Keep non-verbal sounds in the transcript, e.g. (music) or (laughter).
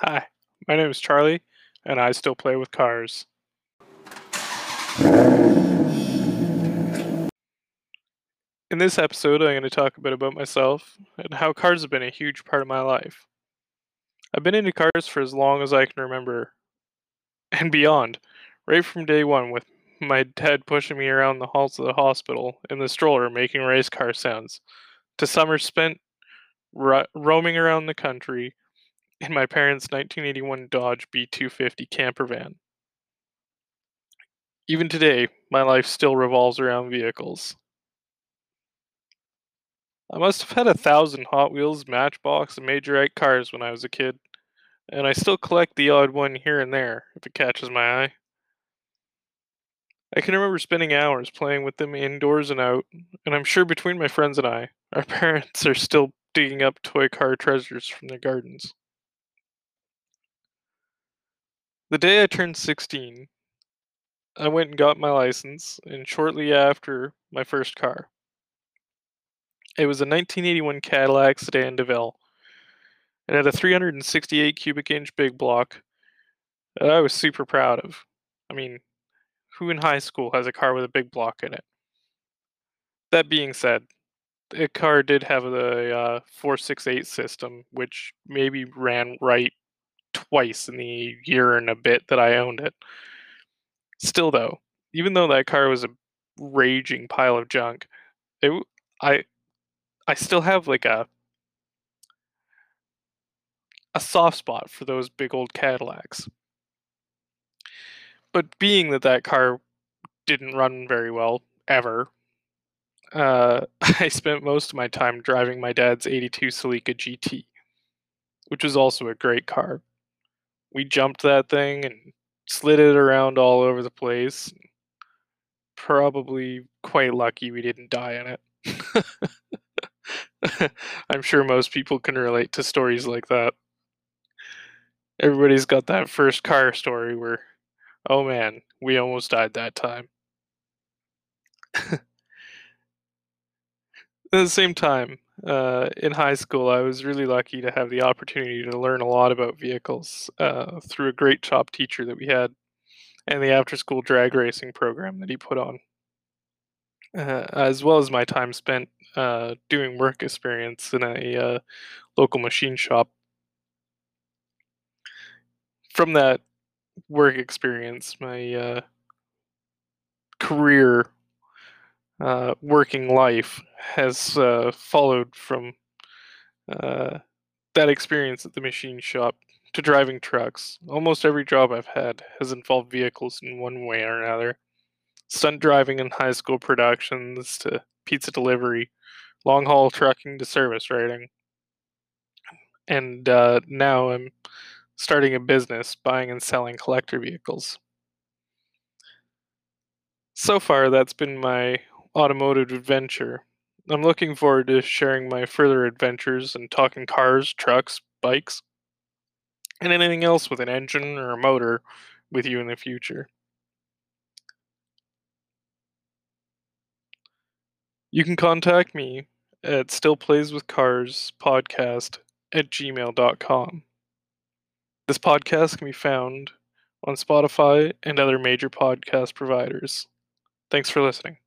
Hi, my name is Charlie, and I still play with cars. In this episode, I'm going to talk a bit about myself and how cars have been a huge part of my life. I've been into cars for as long as I can remember and beyond, right from day one, with my dad pushing me around the halls of the hospital in the stroller making race car sounds, to summers spent ro- roaming around the country in my parents' 1981 Dodge B250 camper van. Even today, my life still revolves around vehicles. I must have had a thousand Hot Wheels, Matchbox, and Majorette cars when I was a kid, and I still collect the odd one here and there if it catches my eye. I can remember spending hours playing with them indoors and out, and I'm sure between my friends and I, our (laughs) parents are still digging up toy car treasures from their gardens. The day I turned 16, I went and got my license, and shortly after, my first car. It was a 1981 Cadillac Sedan DeVille. It had a 368 cubic inch big block that I was super proud of. I mean, who in high school has a car with a big block in it? That being said, the car did have the uh, 468 system, which maybe ran right twice in the year and a bit that I owned it. Still, though, even though that car was a raging pile of junk, it, I I still have like a a soft spot for those big old Cadillacs. But being that that car didn't run very well ever, uh, (laughs) I spent most of my time driving my dad's 82 Celica GT, which was also a great car. We jumped that thing and slid it around all over the place. Probably quite lucky we didn't die in it. (laughs) I'm sure most people can relate to stories like that. Everybody's got that first car story where, oh man, we almost died that time. (laughs) At the same time, uh, in high school, I was really lucky to have the opportunity to learn a lot about vehicles uh, through a great shop teacher that we had and the after school drag racing program that he put on, uh, as well as my time spent uh, doing work experience in a uh, local machine shop. From that work experience, my uh, career uh, working life has uh, followed from uh, that experience at the machine shop to driving trucks. Almost every job I've had has involved vehicles in one way or another. Stunt driving in high school productions to pizza delivery, long haul trucking to service writing. And uh, now I'm starting a business buying and selling collector vehicles. So far, that's been my automotive adventure. I'm looking forward to sharing my further adventures and talking cars, trucks, bikes, and anything else with an engine or a motor with you in the future. You can contact me at Still Plays with Cars podcast at gmail.com. This podcast can be found on Spotify and other major podcast providers. Thanks for listening.